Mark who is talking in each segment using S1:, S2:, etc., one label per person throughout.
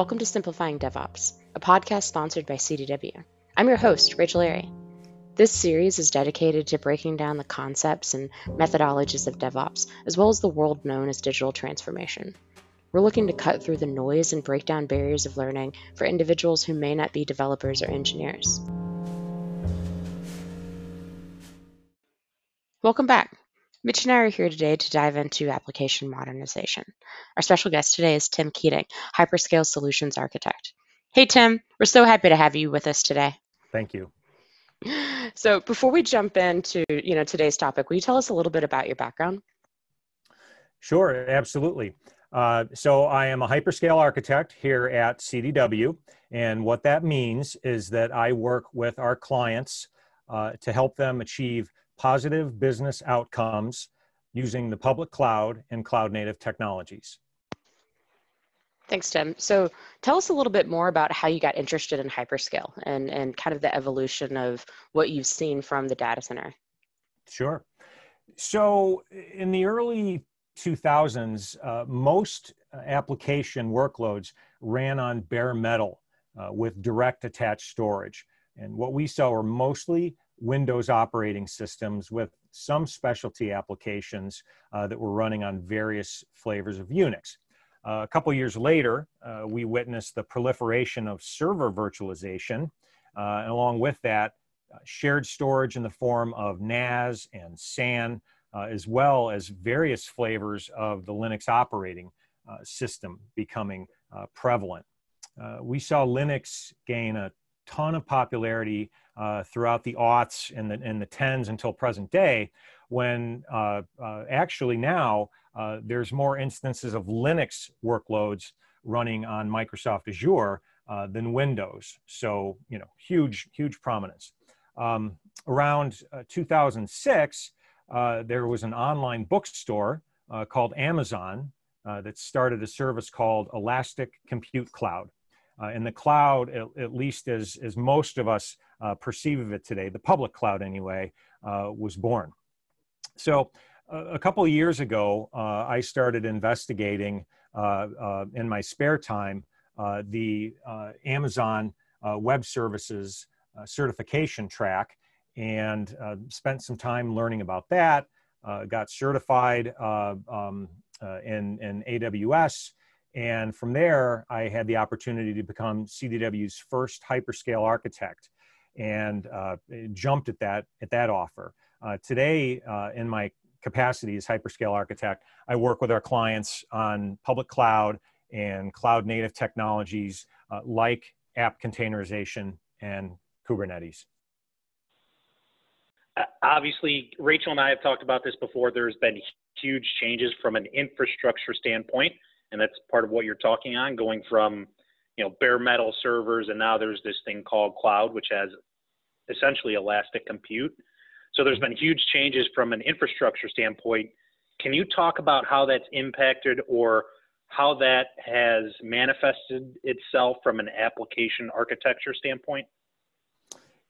S1: Welcome to Simplifying DevOps, a podcast sponsored by CDW. I'm your host, Rachel Airy. This series is dedicated to breaking down the concepts and methodologies of DevOps, as well as the world known as digital transformation. We're looking to cut through the noise and break down barriers of learning for individuals who may not be developers or engineers. Welcome back. Mitch and I are here today to dive into application modernization. Our special guest today is Tim Keating, Hyperscale Solutions Architect. Hey, Tim, we're so happy to have you with us today.
S2: Thank you.
S1: So, before we jump into you know today's topic, will you tell us a little bit about your background?
S2: Sure, absolutely. Uh, so, I am a hyperscale architect here at CDW, and what that means is that I work with our clients uh, to help them achieve positive business outcomes using the public cloud and cloud native technologies.
S1: Thanks, Tim. So tell us a little bit more about how you got interested in hyperscale and, and kind of the evolution of what you've seen from the data center.
S2: Sure. So in the early 2000s, uh, most application workloads ran on bare metal uh, with direct attached storage. And what we saw were mostly Windows operating systems with some specialty applications uh, that were running on various flavors of Unix. Uh, a couple years later, uh, we witnessed the proliferation of server virtualization, uh, and along with that, uh, shared storage in the form of NAS and SAN, uh, as well as various flavors of the Linux operating system becoming prevalent. we saw Linux gain a ton of popularity uh, throughout the aughts and the, and the tens until present day, when uh, uh, actually now uh, there's more instances of Linux workloads running on Microsoft Azure uh, than Windows. So, you know, huge, huge prominence. Um, around 2006, there was an online bookstore called Amazon that started a service called Elastic Compute Cloud. Uh, and the cloud, at, at, least as, as most of us uh, perceive of it today, the public cloud anyway, uh, was born. So a couple of years ago, uh, I started investigating uh, uh, in my spare time the Amazon Web Services certification track and spent some time learning about that. got certified um, in, in AWS and from there, I had the opportunity to become CDW's first hyperscale architect and uh, jumped at that, at that offer. Uh, today, uh, in my capacity as hyperscale architect, I work with our clients on public cloud and cloud native technologies uh, like app containerization and Kubernetes.
S3: Obviously, Rachel and I have talked about this before. There's been huge changes from an infrastructure standpoint and that's part of what you're talking on, going from you know bare metal servers, and now there's this thing called cloud, which has essentially elastic compute. So there's been huge changes from an infrastructure standpoint. Can you talk about how that's impacted or how that has manifested itself from an application architecture standpoint?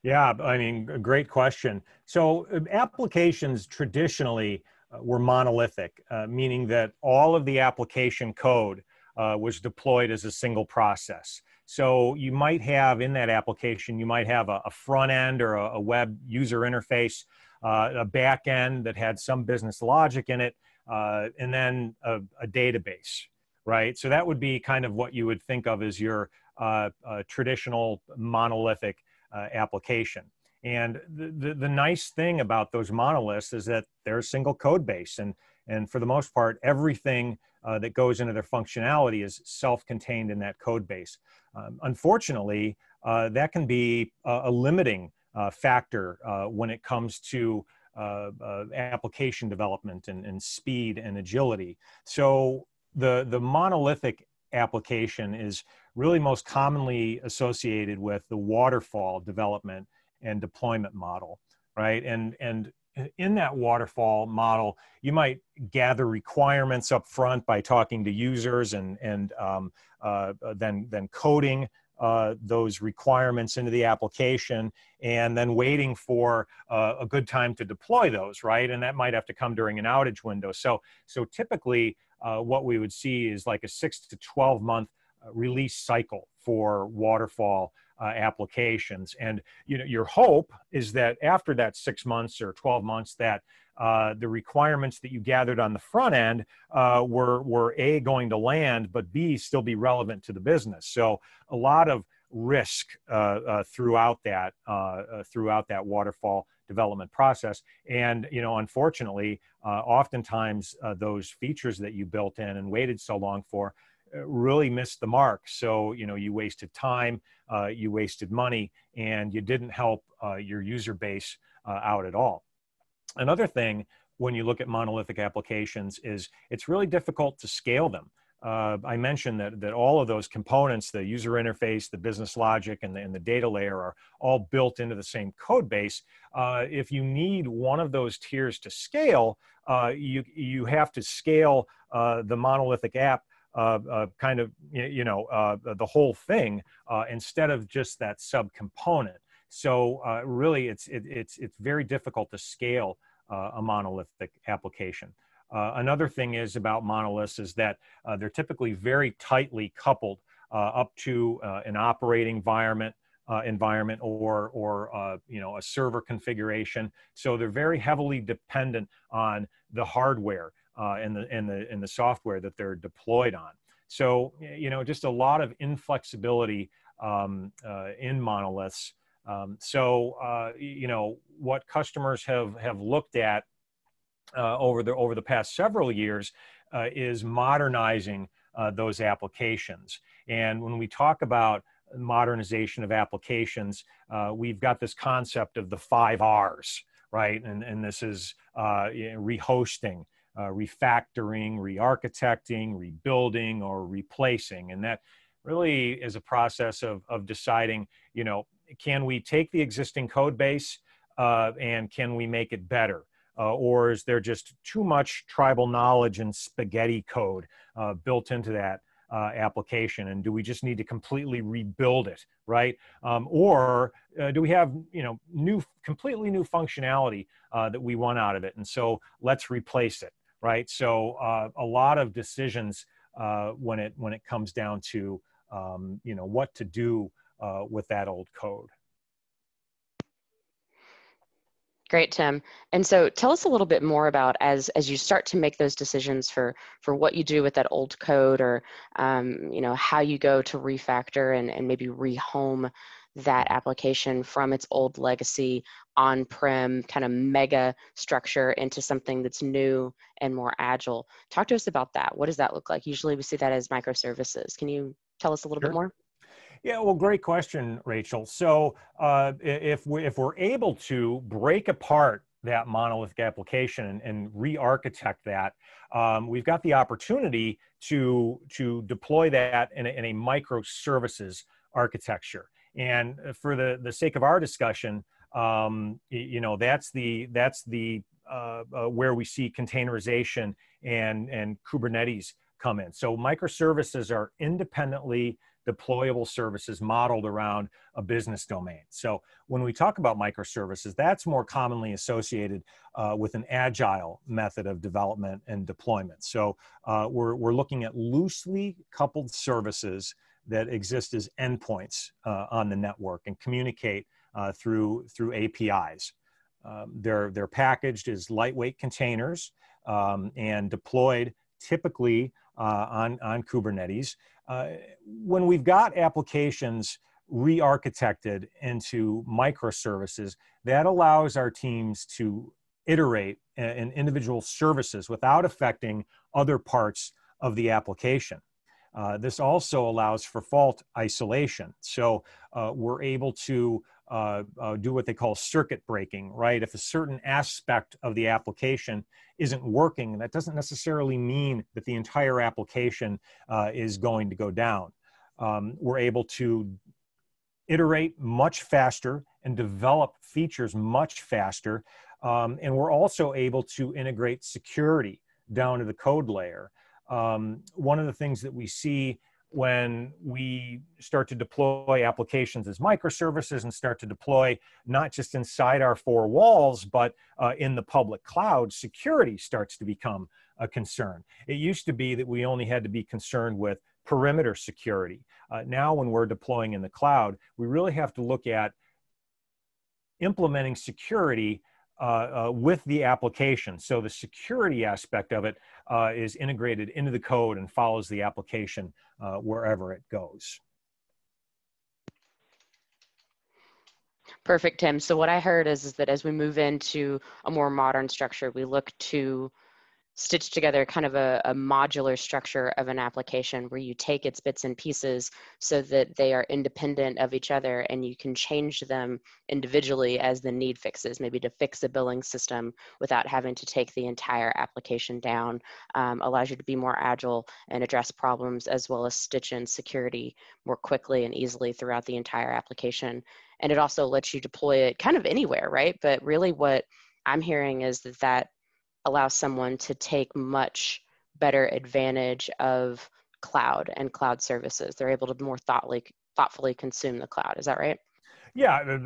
S2: Yeah, I mean, great question. So um, applications traditionally were monolithic, uh, meaning that all of the application code uh, was deployed as a single process. So you might have in that application, you might have a, a front end or a, a web user interface, uh, a back end that had some business logic in it, uh, and then a, a, database, right? So that would be kind of what you would think of as your uh, traditional monolithic application. And the, the, the, nice thing about those monoliths is that they're a single code base. And, and for the most part, everything uh, that goes into their functionality is self contained in that code base. Um, unfortunately, uh, that can be a, a limiting uh, factor uh, when it comes to uh, uh, application development and, and speed and agility. So the, the monolithic application is really most commonly associated with the waterfall development and deployment model, right? And and in that waterfall model, you might gather requirements up front by talking to users and and um, uh, then then coding uh, those requirements into the application and then waiting for uh, a good time to deploy those right and that might have to come during an outage window so so typically uh, what we would see is like a six to 12 month release cycle for waterfall uh, applications. And you know, your hope is that after that six months or 12 months, that uh, the requirements that you gathered on the front end uh, were were a going to land, but b still be relevant to the business. So a lot of risk uh, uh, throughout that throughout that waterfall development process. And you know, unfortunately, oftentimes those features that you built in and waited so long for really missed the mark. So, you know, you wasted time, uh, you wasted money, and you didn't help uh, your user base uh, out at all. Another thing when you look at monolithic applications is it's really difficult to scale them. Uh, I mentioned that, that all of those components, the user interface, the business logic, and the, and the data layer are all built into the same code base. Uh, if you need one of those tiers to scale, uh, you, you have to scale the monolithic app kind of you know uh, the whole thing uh, instead of just that subcomponent. So uh, really, it's it, it's it's very difficult to scale uh, a monolithic application. another thing is about monoliths is that they're typically very tightly coupled up to an operating environment. environment or or you know a server configuration so they're very heavily dependent on the hardware uh, and the and the and the software that they're deployed on. So you know, just a lot of inflexibility um, uh, in monoliths. Um, so uh, you know, what customers have have looked at uh, over the over the past several years uh, is modernizing uh, those applications. And when we talk about modernization of applications, we've got this concept of the five R's, right? And and this is rehosting uh, refactoring, re-architecting, rebuilding, or replacing. And that really is a process of, of deciding, you know, can we take the existing code base uh, and can we make it better? Uh, or is there just too much tribal knowledge and spaghetti code uh, built into that uh, application and do we just need to completely rebuild it right um, or uh, do we have you know new completely new functionality uh, that we want out of it and so let's replace it right? So uh, a lot of decisions uh, when it when it comes down to um, you know what to do uh, with that old code.
S1: Great, Tim. And so tell us a little bit more about as as you start to make those decisions for for what you do with that old code or um, you know how you go to refactor and, and maybe rehome that application from its old legacy on-prem kind of mega structure into something that's new and more agile. Talk to us about that. What does that look like? Usually we see that as microservices. Can you tell us a little sure. bit more?
S2: Yeah, well, great question, Rachel. So uh, if we if we're able to break apart that monolithic application and, and re-architect that, um, we've got the opportunity to to deploy that in a, in a microservices architecture. And uh, for the, the sake of our discussion, um, you know, that's the, that's the, uh, uh, where we see containerization and, and Kubernetes come in. So microservices are independently deployable services modeled around a business domain. So when we talk about microservices, that's more commonly associated uh, with an agile method of development and deployment. So uh, we're, we're looking at loosely coupled services that exist as endpoints uh, on the network and communicate uh, through through APIs. Um, they're they're packaged as lightweight containers um, and deployed typically uh, on on Kubernetes. Uh, when we've got applications re-architected into microservices, that allows our teams to iterate in individual services without affecting other parts of the application. Uh, this also allows for fault isolation. So uh, we're able to uh, uh, do what they call circuit breaking, right? If a certain aspect of the application isn't working, that doesn't necessarily mean that the entire application uh, is going to go down. Um, we're able to iterate much faster and develop features much faster. Um, and we're also able to integrate security down to the code layer um, one of the things that we see when we start to deploy applications as microservices and start to deploy not just inside our four walls, but uh, in the public cloud, security starts to become a concern. It used to be that we only had to be concerned with perimeter security. Uh, now, when we're deploying in the cloud, we really have to look at implementing security uh, uh, with the application. So the security aspect of it uh, is integrated into the code and follows the application uh, wherever it goes.
S1: Perfect, Tim. So what I heard is, is that as we move into a more modern structure, we look to stitch together kind of a, a, modular structure of an application where you take its bits and pieces so that they are independent of each other and you can change them individually as the need fixes, maybe to fix a billing system without having to take the entire application down, um, allows you to be more agile and address problems as well as stitch in security more quickly and easily throughout the entire application. And it also lets you deploy it kind of anywhere, right? But really what I'm hearing is that that allows someone to take much better advantage of cloud and cloud services. They're able to more thoughtfully thoughtfully consume the cloud. Is that right?
S2: Yeah,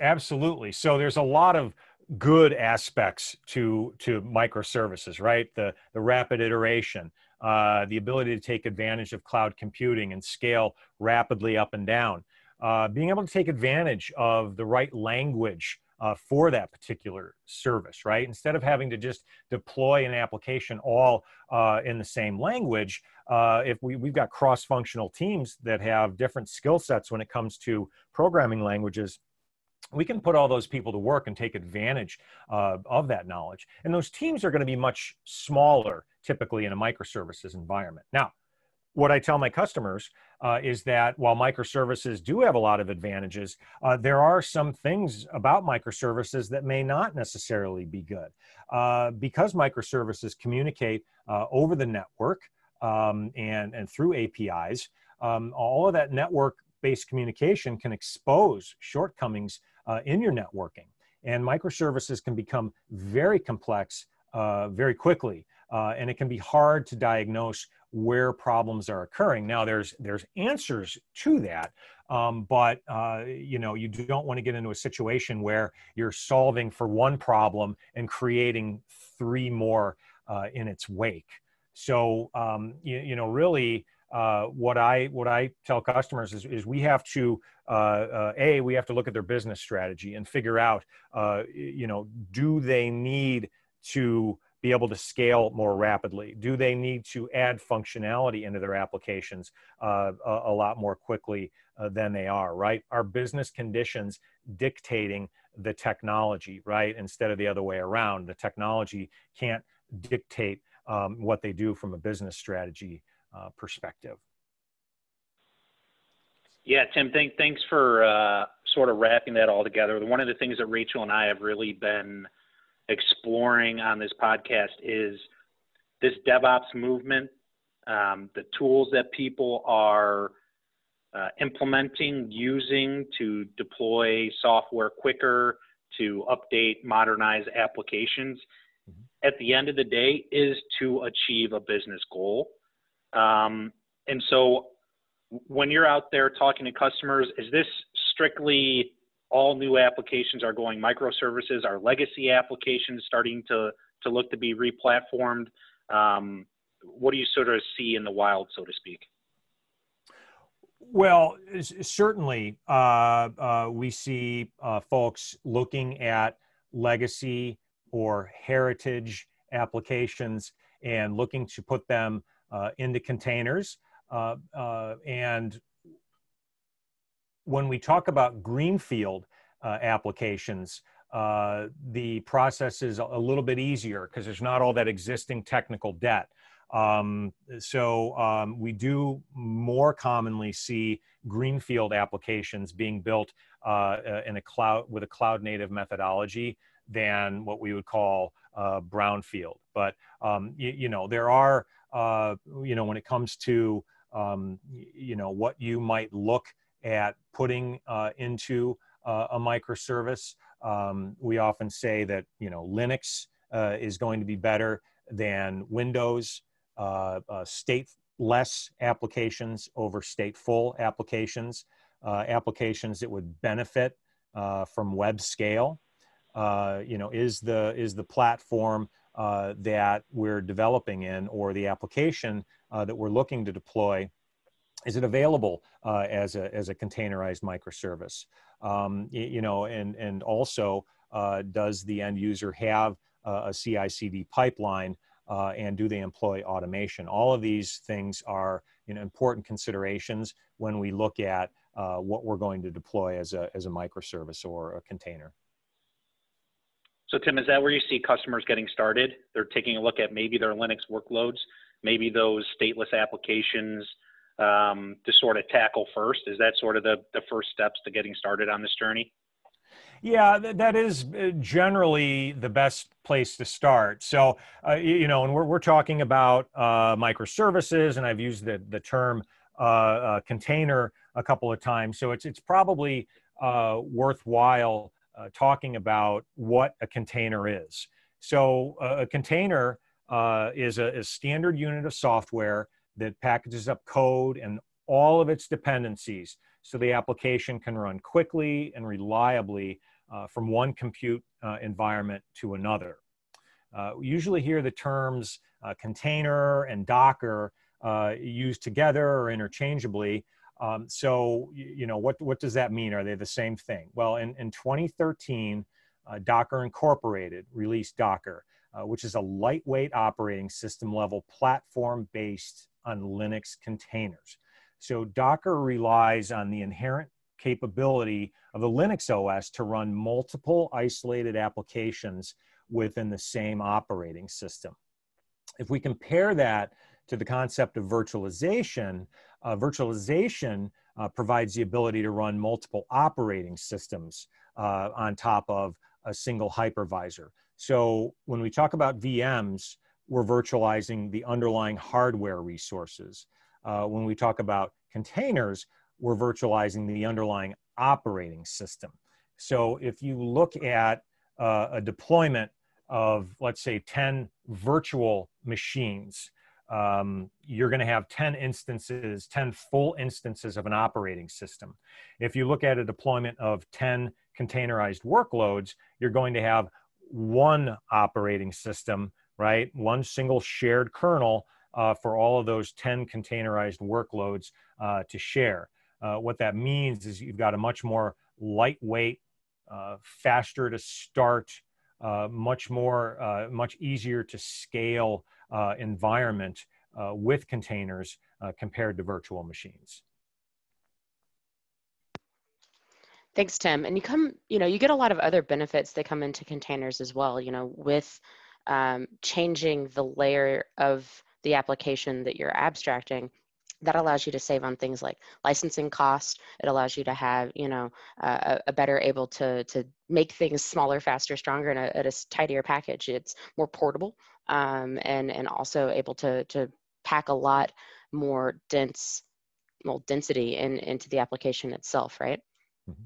S2: absolutely. So there's a lot of good aspects to to microservices, right? The the rapid iteration, uh, the ability to take advantage of cloud computing and scale rapidly up and down, uh, being able to take advantage of the right language uh, for that particular service, right? Instead of having to just deploy an application all uh, in the same language, uh, if we, we've got cross-functional teams that have different skill sets when it comes to programming languages, we can put all those people to work and take advantage uh, of that knowledge. And those teams are going to be much smaller typically in a microservices environment. Now, what I tell my customers uh, is that while microservices do have a lot of advantages, uh, there are some things about microservices that may not necessarily be good. Uh, because microservices communicate uh, over the network um, and, and through APIs, um, all of that network based communication can expose shortcomings uh, in your networking. And microservices can become very complex uh, very quickly. and it can be hard to diagnose where problems are occurring. Now, there's there's answers to that, um, but uh, you know you don't want to get into a situation where you're solving for one problem and creating three more uh, in its wake. So um, you, you, know really. Uh, what I what I tell customers is, is we have to uh, uh, a we have to look at their business strategy and figure out uh, you know do they need to be able to scale more rapidly? Do they need to add functionality into their applications uh, a, a, lot more quickly uh, than they are, right? Are business conditions dictating the technology, right? Instead of the other way around. The technology can't dictate um, what they do from a business strategy uh, perspective.
S3: Yeah, Tim, thank, thanks for uh, sort of wrapping that all together. One of the things that Rachel and I have really been – exploring on this podcast is this DevOps movement, um, the tools that people are uh, implementing, using to deploy software quicker, to update, modernize applications. Mm-hmm. At the end of the day, is to achieve a business goal. Um, and so, when you're out there talking to customers, is this strictly all new applications are going microservices. Our legacy applications starting to to look to be replatformed. Um, what do you sort of see in the wild, so to speak?
S2: Well, certainly, uh, uh, we see uh, folks looking at legacy or heritage applications and looking to put them uh, into containers. Uh, uh, and when we talk about greenfield uh, applications, uh, the process is a little bit easier because there's not all that existing technical debt. Um, so um, we do more commonly see greenfield applications being built uh, in a cloud with a cloud native methodology than what we would call uh, brownfield. But um, you, you, know there are uh, you know when it comes to um, you know what you might look at putting uh, into uh, a microservice. Um, we often say that you know Linux uh, is going to be better than Windows. Uh, uh, stateless applications over stateful applications, uh, applications that would benefit from web scale. you know, is the is the platform that we're developing in or the application that we're looking to deploy is it available uh, as, a, as a containerized microservice? Um, you know, and, and also, uh, does the end user have a CI CD pipeline uh, and do they employ automation? All of these things are you know, important considerations when we look at uh, what we're going to deploy as a, as a microservice or a container.
S3: So Tim, is that where you see customers getting started? They're taking a look at maybe their Linux workloads, maybe those stateless applications um, to sort of tackle first. Is that sort of the, the first steps to getting started on this journey?
S2: Yeah, that is uh, generally the best place to start. So, uh, you know, and we're, we're talking about uh, microservices, and I've used the, the term uh, uh container a couple of times. So it's, it's probably uh, worthwhile talking about what a container is. So a container is a, a standard unit of software that packages up code and all of its dependencies so the application can run quickly and reliably uh, from one compute uh, environment to another. Uh, we usually hear the terms uh, container and Docker uh, used together or interchangeably. Um, so, you know, what, what does that mean? Are they the same thing? Well, in, in 2013, uh, Docker Incorporated released Docker, which is a lightweight operating system level platform based on Linux containers. So Docker relies on the inherent capability of the Linux OS to run multiple isolated applications within the same operating system. If we compare that to the concept of virtualization, uh, virtualization uh, provides the ability to run multiple operating systems uh, on top of a single hypervisor. So when we talk about VMs, we're virtualizing the underlying hardware resources. Uh, when we talk about containers, we're virtualizing the underlying operating system. So if you look at uh, a deployment of, let's say, 10 virtual machines, um, you're going to have 10 instances, 10 full instances of an operating system. If you look at a deployment of 10 containerized workloads, you're going to have one operating system, right? One single shared kernel uh, for all of those 10 containerized workloads uh, to share. Uh, what that means is you've got a much more lightweight, uh, faster to start, uh, much more, uh, much easier to scale environment with containers compared to virtual machines.
S1: Thanks, Tim. And you come, you know, you get a lot of other benefits that come into containers as well, you know, with um, changing the layer of the application that you're abstracting that allows you to save on things like licensing costs it allows you to have you know uh, a better able to to make things smaller faster stronger and at a tidier package. It's more portable um, and and also able to to pack a lot more dense well density in, into the application itself right? Mm-hmm.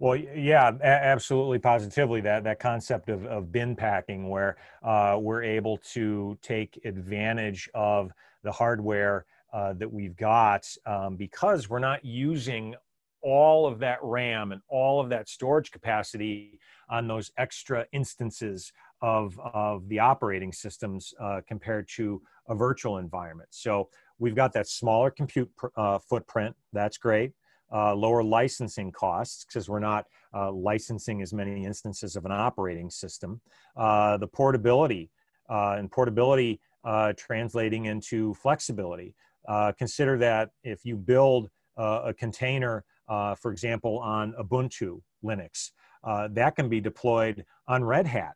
S2: Well, yeah, absolutely, positively. That that concept of, of bin packing, where uh, we're able to take advantage of the hardware uh, that we've got um, because we're not using all of that RAM and all of that storage capacity on those extra instances of, of the operating systems uh, compared to a virtual environment. So we've got that smaller compute uh, footprint. That's great. Uh, lower licensing costs because we're not uh, licensing as many instances of an operating system. Uh, the portability and portability translating into flexibility. Uh, consider that if you build uh, a container, uh, for example, on Ubuntu Linux, uh, that can be deployed on Red Hat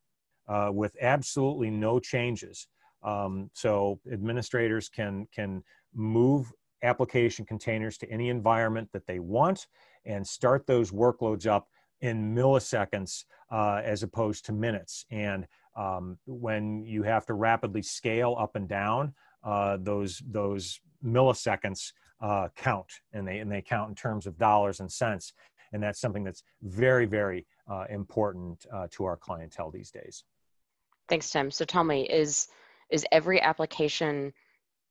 S2: uh, with absolutely no changes. Um, so administrators can, can move application containers to any environment that they want and start those workloads up in milliseconds uh, as opposed to minutes. And um, when you have to rapidly scale up and down, uh, those those milliseconds uh, count, and they and they count in terms of dollars and cents, and that's something that's very very uh, important uh, to our clientele these days.
S1: Thanks, Tim. So tell me, is is every application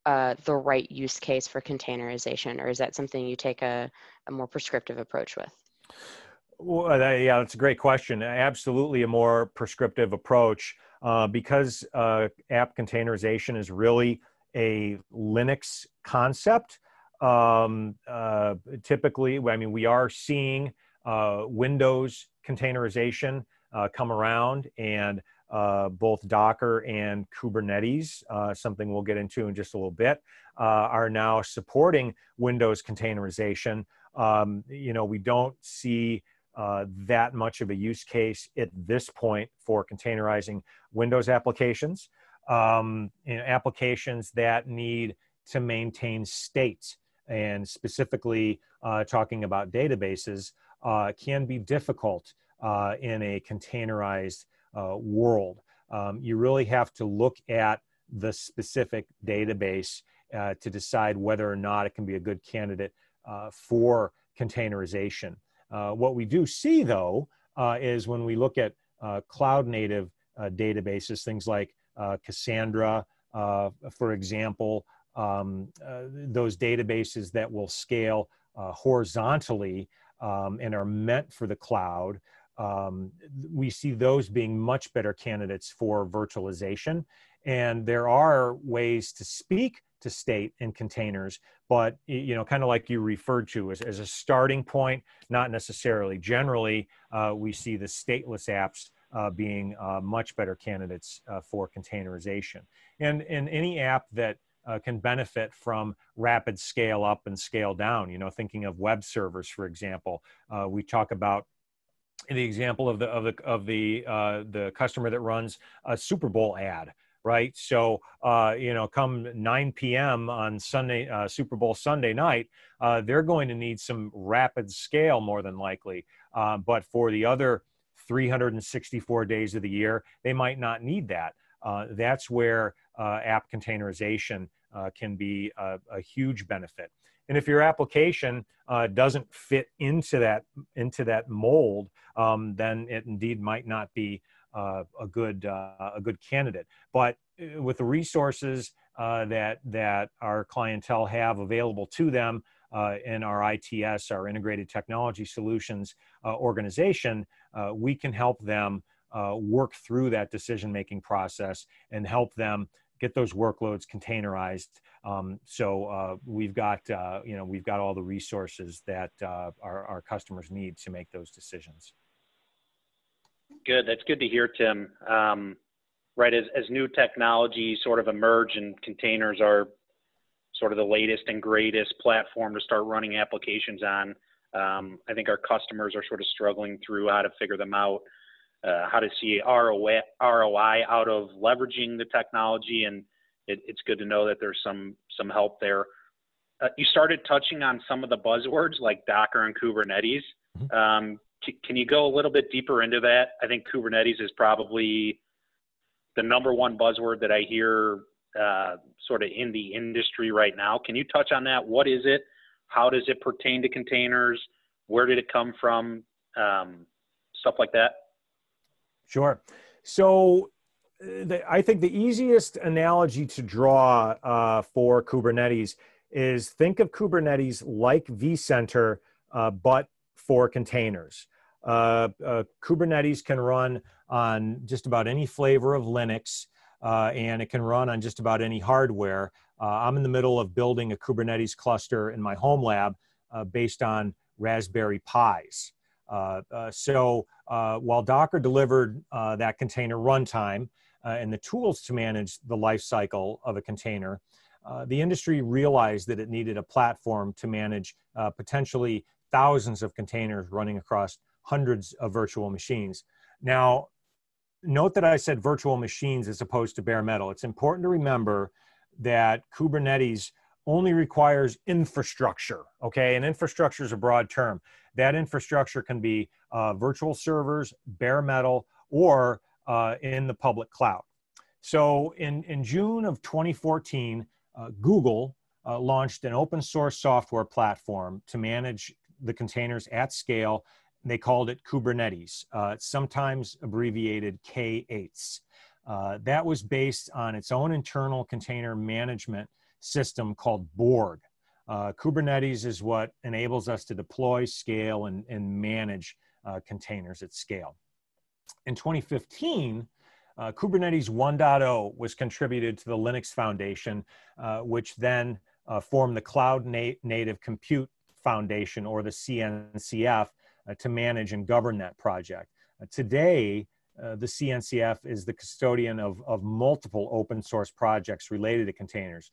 S1: uh, the right use case for containerization, or is that something you take a, a more prescriptive approach with?
S2: Well, yeah, that's a great question. Absolutely, a more prescriptive approach uh, because uh, app containerization is really a Linux concept. Um, uh, typically, I mean, we are seeing uh, Windows containerization uh, come around and uh, both Docker and Kubernetes, uh, something we'll get into in just a little bit, uh, are now supporting Windows containerization. Um, you know, we don't see uh, that much of a use case at this point for containerizing Windows applications. Um, you know, applications that need to maintain state and specifically uh, talking about databases uh, can be difficult in a containerized uh, world. Um, you really have to look at the specific database uh, to decide whether or not it can be a good candidate uh, for containerization. Uh, what we do see, though, uh, is when we look at cloud native databases, things like Cassandra, for example, um, those databases that will scale horizontally um, and are meant for the cloud, um, we see those being much better candidates for virtualization. And there are ways to speak to state in containers, but you know, kind of like you referred to as, as a starting point, not necessarily. Generally, uh, we see the stateless apps uh, being uh, much better candidates uh, for containerization. And, and any app that uh, can benefit from rapid scale up and scale down. You know, thinking of web servers, for example, uh, we talk about the example of the of the of the uh, the customer that runs a Super Bowl ad, right? So uh, you know, come 9 p.m. on Sunday uh, Super Bowl Sunday night, uh, they're going to need some rapid scale more than likely. Uh, but for the other 364 days of the year, they might not need that. Uh, that's where app containerization can be a, a huge benefit. And if your application uh, doesn't fit into that into that mold, um, then it indeed might not be uh, a good uh, a good candidate. But uh, with the resources uh, that that our clientele have available to them uh, in our ITS, our Integrated Technology Solutions organization, we can help them work through that decision making process and help them get those workloads containerized. Um, so uh, we've got uh, you know we've got all the resources that uh, our, our customers need to make those decisions.
S3: Good. That's good to hear, Tim. Um, right, as, as new technology sort of emerge and containers are sort of the latest and greatest platform to start running applications on. Um, I think our customers are sort of struggling through how to figure them out uh, how to see ROI, ROI out of leveraging the technology, and it, it's good to know that there's some some help there. Uh, you started touching on some of the buzzwords like Docker and Kubernetes. Mm-hmm. Um, c- can you go a little bit deeper into that? I think Kubernetes is probably the number one buzzword that I hear uh, sort of in the industry right now. Can you touch on that? What is it? How does it pertain to containers? Where did it come from? Um, stuff like that.
S2: Sure. So the, I think the easiest analogy to draw uh, for Kubernetes is think of Kubernetes like vCenter, uh, but for containers. Uh, uh Kubernetes can run on just about any flavor of Linux, uh, and it can run on just about any hardware. I'm in the middle of building a Kubernetes cluster in my home lab based on Raspberry Pis. Uh, uh, so uh, while Docker delivered that container runtime Uh, and the tools to manage the life cycle of a container, uh, the industry realized that it needed a platform to manage uh, potentially thousands of containers running across hundreds of virtual machines. Now, note that I said virtual machines as opposed to bare metal. It's important to remember that Kubernetes only requires infrastructure, okay? And infrastructure is a broad term. That infrastructure can be uh, virtual servers, bare metal, or uh, in the public cloud. So in, in June of 2014, uh, Google uh, launched an open source software platform to manage the containers at scale. They called it Kubernetes, uh, sometimes abbreviated K8s. Uh, that was based on its own internal container management system called Borg. Uh, Kubernetes is what enables us to deploy, scale, and, and manage containers at scale. In 2015, uh, Kubernetes 1.0 was contributed to the Linux Foundation, uh, which then uh, formed the Cloud Na- Native Compute Foundation, or the CNCF, uh, to manage and govern that project. Uh, today, uh, the CNCF is the custodian of, of multiple open source projects related to containers.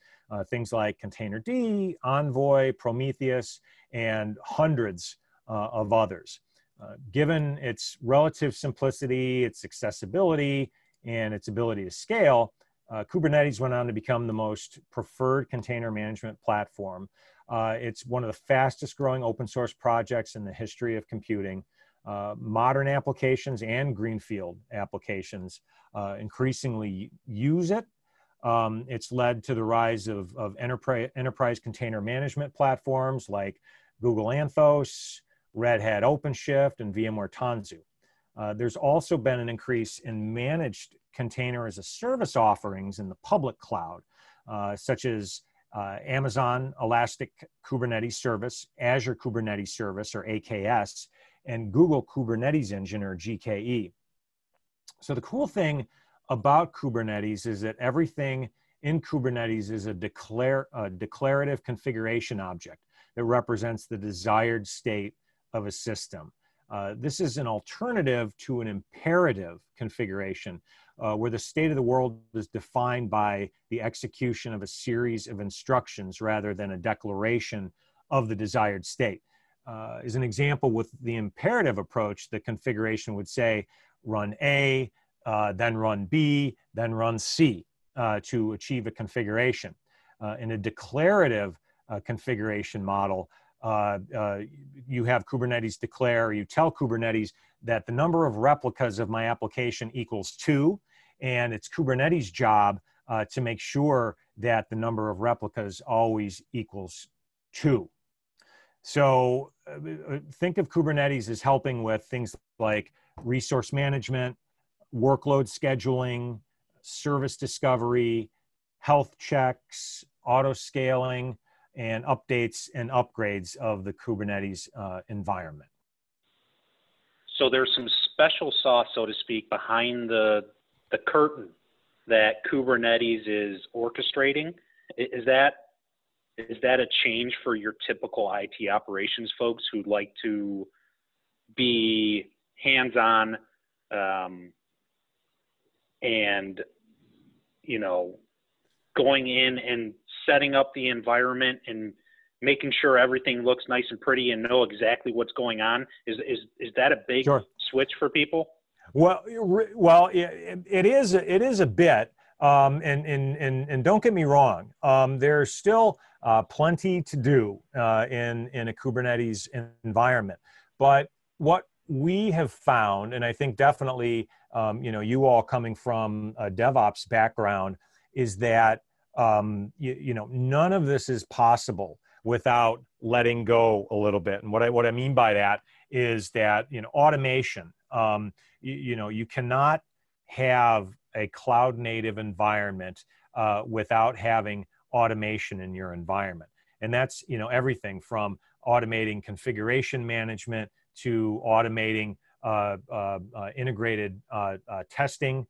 S2: Things like Containerd, Envoy, Prometheus, and hundreds of others. Uh, given its relative simplicity, its accessibility, and its ability to scale, uh, Kubernetes went on to become the most preferred container management platform. Uh, it's one of the fastest growing open source projects in the history of computing. Uh, modern applications and greenfield applications uh, increasingly use it. Um, it's led to the rise of, of enterprise, enterprise container management platforms like Google Anthos, Red Hat OpenShift, and VMware Tanzu. Uh, there's also been an increase in managed container as a service offerings in the public cloud, uh, such as uh, Amazon Elastic Kubernetes Service, Azure Kubernetes Service, or AKS, and Google Kubernetes Engine, or GKE. So the cool thing about Kubernetes is that everything in Kubernetes is a, declare, a declarative configuration object that represents the desired state of a system. Uh, this is an alternative to an imperative configuration uh, where the state of the world is defined by the execution of a series of instructions rather than a declaration of the desired state. Uh, as an example, with the imperative approach, the configuration would say run A, uh, then run B, then run C uh, to achieve a configuration. Uh, in a declarative configuration model, uh, uh, you have Kubernetes declare, you tell Kubernetes that the number of replicas of my application equals two, and it's Kubernetes' job uh, to make sure that the number of replicas always equals two. So uh, uh, think of Kubernetes as helping with things like resource management, workload scheduling, service discovery, health checks, auto scaling, and updates and upgrades of the Kubernetes uh, environment.
S3: So there's some special sauce, so to speak, behind the the curtain that Kubernetes is orchestrating. Is that is that a change for your typical IT operations folks who'd like to be hands-on um, and you know going in and setting up the environment and making sure everything looks nice and pretty and know exactly what's going on is is is that a big sure. switch for people
S2: well well it, it is it is a bit um, and, and, and, and don't get me wrong um, there's still uh, plenty to do uh, in, in a kubernetes environment but what we have found and i think definitely um, you know you all coming from a devops background is that um, you, you know none of this is possible without letting go a little bit. And what i what i mean by that is that you know automation um, you, you know you cannot have a cloud native environment uh, without having automation in your environment. And that's you know everything from automating configuration management to automating uh, uh, uh integrated uh, uh, testing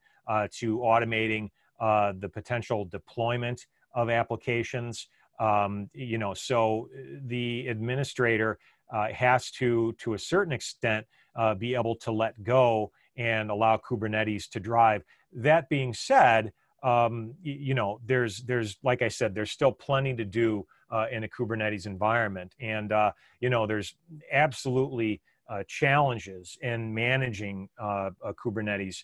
S2: to automating uh, the potential deployment of applications. Um, you know, so uh, the administrator uh, has to, to a certain extent, uh, be able to let go and allow Kubernetes to drive. That being said, um, you, know, there's there's like I said, there's still plenty to do uh, in a Kubernetes environment, and uh, you know, there's absolutely challenges in managing a Kubernetes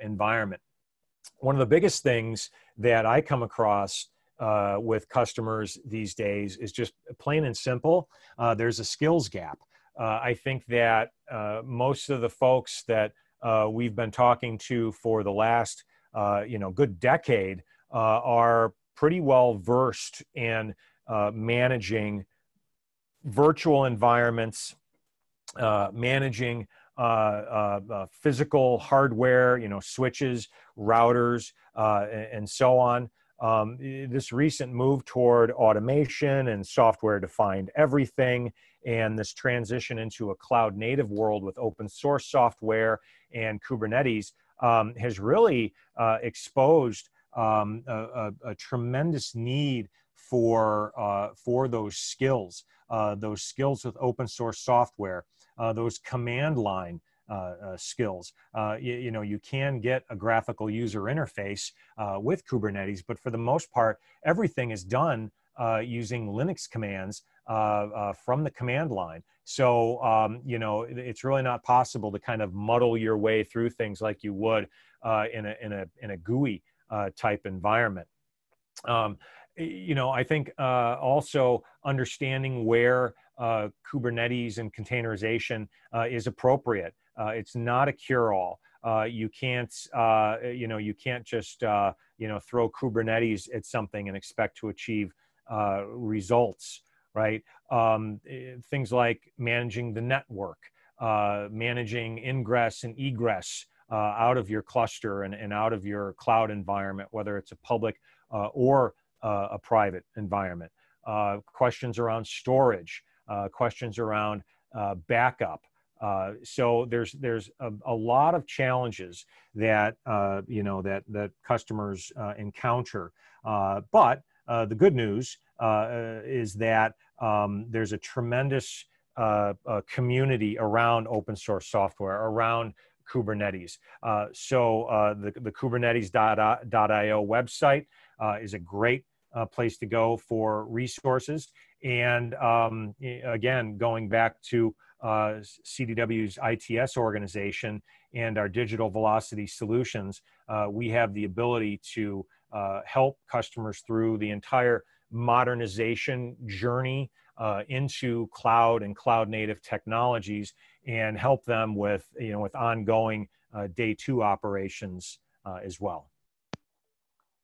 S2: environment one of the biggest things that I come across uh, with customers these days is just plain and simple. Uh, there's a skills gap. Uh, I think that uh, most of the folks that uh, we've been talking to for the last, uh, you know, good decade are pretty well versed in managing virtual environments, managing uh, uh, uh, physical hardware, you know, switches, routers, and, and, so on. Um, this recent move toward automation and software defined everything, and this transition into a cloud native world with open source software and Kubernetes um, has really uh, exposed um, a, a, a, tremendous need for uh, for those skills, uh, those skills with open source software, uh, those command line uh, uh, skills. Uh, you, you, know, you can get a graphical user interface with Kubernetes, but for the most part, everything is done using Linux commands from the command line. So, um, you know, it's really not possible to kind of muddle your way through things like you would in, a, in, a, in a GUI type environment. Um, you know, I think uh, also understanding where uh, Kubernetes and containerization uh, is appropriate. Uh, it's not a cure-all. Uh, you can't, uh, you know, you can't just, you know, throw Kubernetes at something and expect to achieve results, right? Um, eh, things like managing the network, managing ingress and egress out of your cluster and, and out of your cloud environment, whether it's a public or a private environment. questions around storage, questions around backup, uh, so there's there's a, a, lot of challenges that uh, you know that that customers uh, encounter. Uh, but uh, the good news is that um, there's a tremendous community around open source software around Kubernetes. so the the Kubernetes.io website is a great place to go for resources. And um, again, going back to uh, CDW's ITS organization and our digital velocity solutions, uh, we have the ability to uh, help customers through the entire modernization journey uh, into cloud and cloud native technologies and help them with, you know, with ongoing uh, day two operations uh, as well.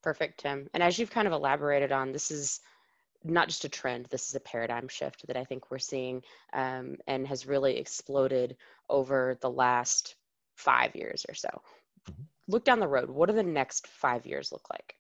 S1: Perfect, Tim. And as you've kind of elaborated on, this is not just a trend, this is a paradigm shift that I think we're seeing um, and has really exploded over the last five years or so. Mm-hmm. Look down the road. What do the next five years look like?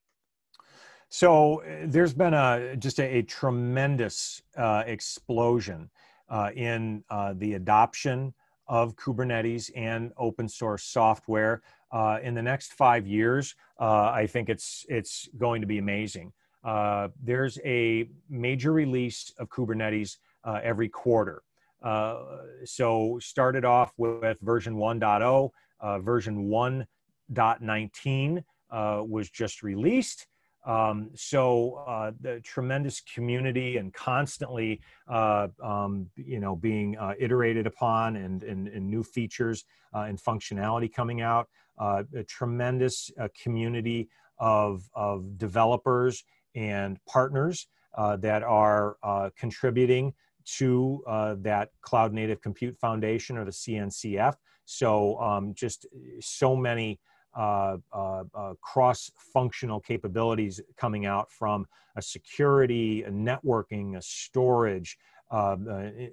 S2: So uh, there's been a just a, a tremendous uh, explosion uh, in uh, the adoption of Kubernetes and open source software. Uh, in the next five years, uh, I think it's it's going to be amazing. Uh, there's a major release of Kubernetes uh, every quarter. Uh, so started off with version 1.0, uh, version 1.19 uh, was just released. Um, so uh, the tremendous community and constantly, um, you know, being iterated upon and, and, and new features and functionality coming out. a tremendous community of, of developers and partners uh, that are uh, contributing to uh, that Cloud Native Compute Foundation or the CNCF. So um, just so many uh, uh, uh, cross-functional capabilities coming out from a security, a networking, a storage,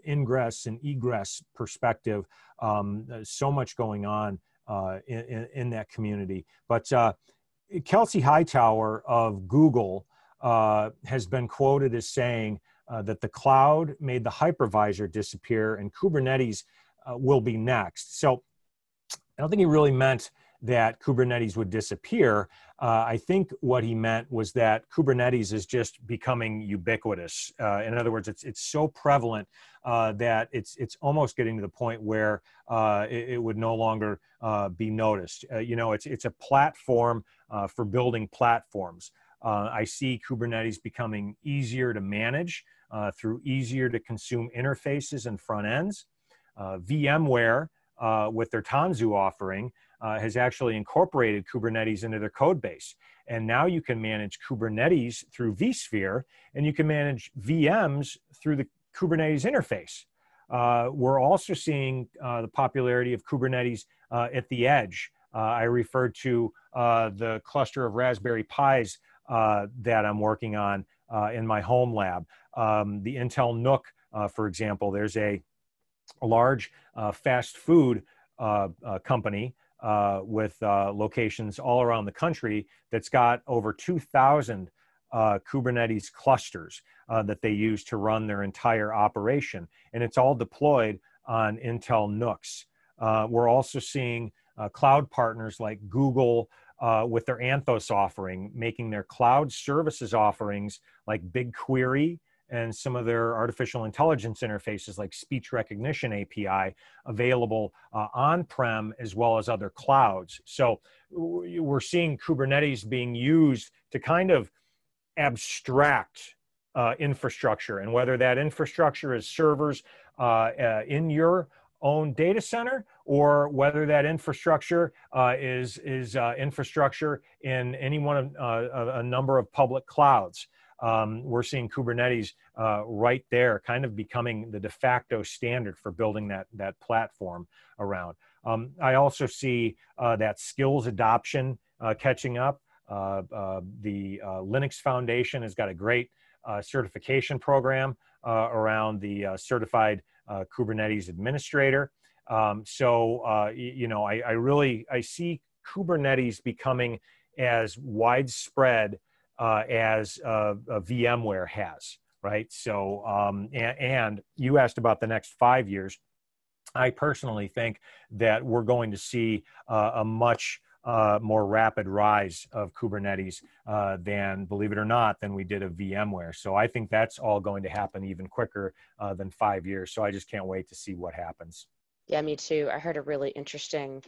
S2: ingress and egress perspective. Um, so much going on in, in, in, that community. But Kelsey Hightower of Google uh, has been quoted as saying uh, that the cloud made the hypervisor disappear and Kubernetes uh, will be next. So I don't think he really meant that Kubernetes would disappear. Uh, I think what he meant was that Kubernetes is just becoming ubiquitous. Uh, in other words, it's it's so prevalent uh, that it's it's almost getting to the point where uh, it, it, would no longer uh, be noticed. Uh, you know, it's it's a platform for building platforms. I see Kubernetes becoming easier to manage through easier to consume interfaces and front ends. VMware, with their Tanzu offering, uh, has actually incorporated Kubernetes into their code base. And now you can manage Kubernetes through vSphere, and you can manage VMs through the Kubernetes interface. Uh, we're also seeing the popularity of Kubernetes at the edge. I referred to the cluster of Raspberry Pis uh, that I'm working on uh, in my home lab. Um, the Intel NUC, uh, for example, there's a, a large uh, fast food uh, with locations all around the country that's got over 2,000 uh, Kubernetes clusters that they use to run their entire operation. And it's all deployed on Intel NUCs. we're also seeing cloud partners like Google, uh, with their Anthos offering, making their cloud services offerings like BigQuery and some of their artificial intelligence interfaces like speech recognition API available uh, on prem as well as other clouds. So we're seeing Kubernetes being used to kind of abstract uh, infrastructure and whether that infrastructure is servers uh, uh in your own data center or whether that infrastructure uh, is, is uh, infrastructure in any one of a number of public clouds um, we're seeing Kubernetes uh, right there, kind of becoming the de facto standard for building that that platform around. Um, I also see uh, that skills adoption uh, catching up. Uh, uh, the uh, Linux Foundation has got a great certification program around the certified Kubernetes administrator. Um, so you know, I, I really I see Kubernetes becoming as widespread uh, as uh, VMware has, right? So, um, and, and, you asked about the next five years. I personally think that we're going to see uh, a much uh, more rapid rise of Kubernetes uh, than, believe it or not, than we did of VMware. So I think that's all going to happen even quicker uh, than five years. So I just can't wait to see what happens.
S1: Yeah, me too. I heard a really interesting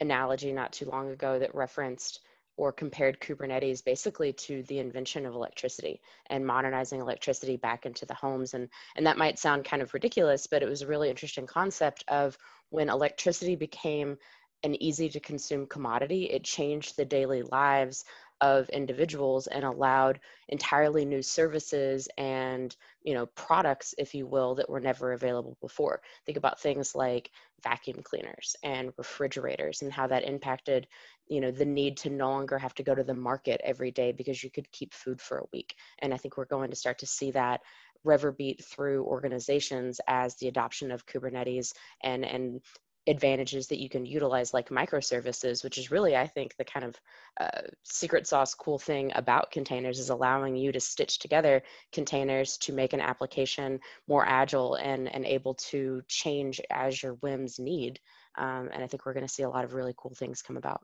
S1: analogy not too long ago that referenced or compared Kubernetes basically to the invention of electricity and modernizing electricity back into the homes. And, and that might sound kind of ridiculous, but it was a really interesting concept of when electricity became an easy to consume commodity, it changed the daily lives of individuals and allowed entirely new services and you know products if you will that were never available before. Think about things like vacuum cleaners and refrigerators and how that impacted you know the need to no longer have to go to the market every day because you could keep food for a week. And i think we're going to start to see that reverberate through organizations as the adoption of kubernetes and and advantages that you can utilize like microservices which is really i think the kind of uh, secret sauce cool thing about containers is allowing you to stitch together containers to make an application more agile and, and able to change as your whims need um, and i think we're going to see a lot of really cool things come about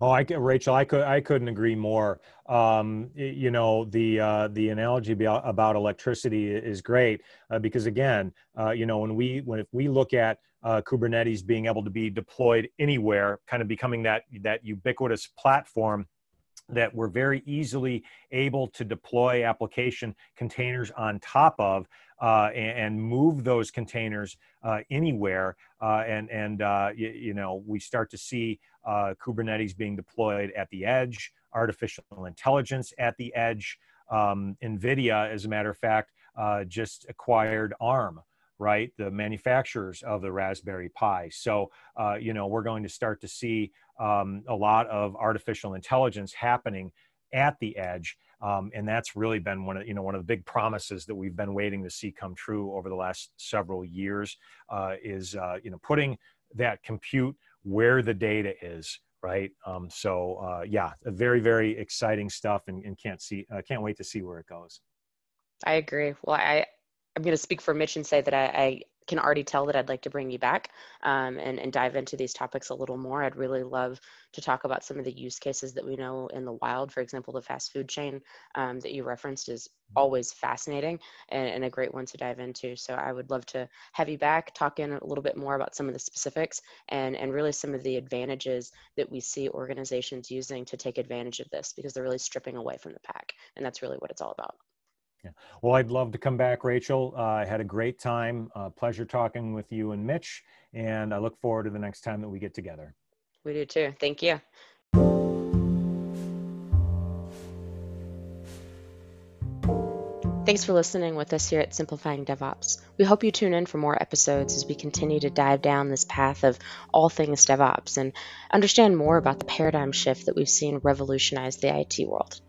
S2: Oh, I can, Rachel, I could I couldn't agree more. Um, you know, the uh, the analogy about electricity is great uh, because again, uh, you know, when we when if we look at uh, Kubernetes being able to be deployed anywhere, kind of becoming that that ubiquitous platform that we're very easily able to deploy application containers on top of uh, and, and, move those containers uh, anywhere. Uh, and and uh, you, you, know we start to see uh, Kubernetes being deployed at the edge, artificial intelligence at the edge. Um, NVIDIA, as a matter of fact, uh, just acquired ARM right? The manufacturers of the Raspberry Pi. So, uh, you know, we're going to start to see um, a lot of artificial intelligence happening at the edge. Um, and that's really been one of you know one of the big promises that we've been waiting to see come true over the last several years uh, is uh, you know putting that compute where the data is right um, so uh, yeah very very exciting stuff and, and can't see can't wait to see where it goes
S1: i agree well i i'm going to speak for mitch and say that I, I can already tell that I'd like to bring you back um, and, and dive into these topics a little more. I'd really love to talk about some of the use cases that we know in the wild. For example, the fast food chain um, that you referenced is always fascinating and, and, a great one to dive into. So I would love to have you back, talk in a little bit more about some of the specifics and, and really some of the advantages that we see organizations using to take advantage of this because they're really stripping away from the pack. And that's really what it's all about.
S2: Yeah. Well, I'd love to come back, Rachel. Uh, I had a great time. Uh, pleasure talking with you and Mitch. And I look forward to the next time that we get together.
S1: We do too. Thank you. Thanks for listening with us here at Simplifying DevOps. We hope you tune in for more episodes as we continue to dive down this path of all things DevOps and understand more about the paradigm shift that we've seen revolutionize the IT world.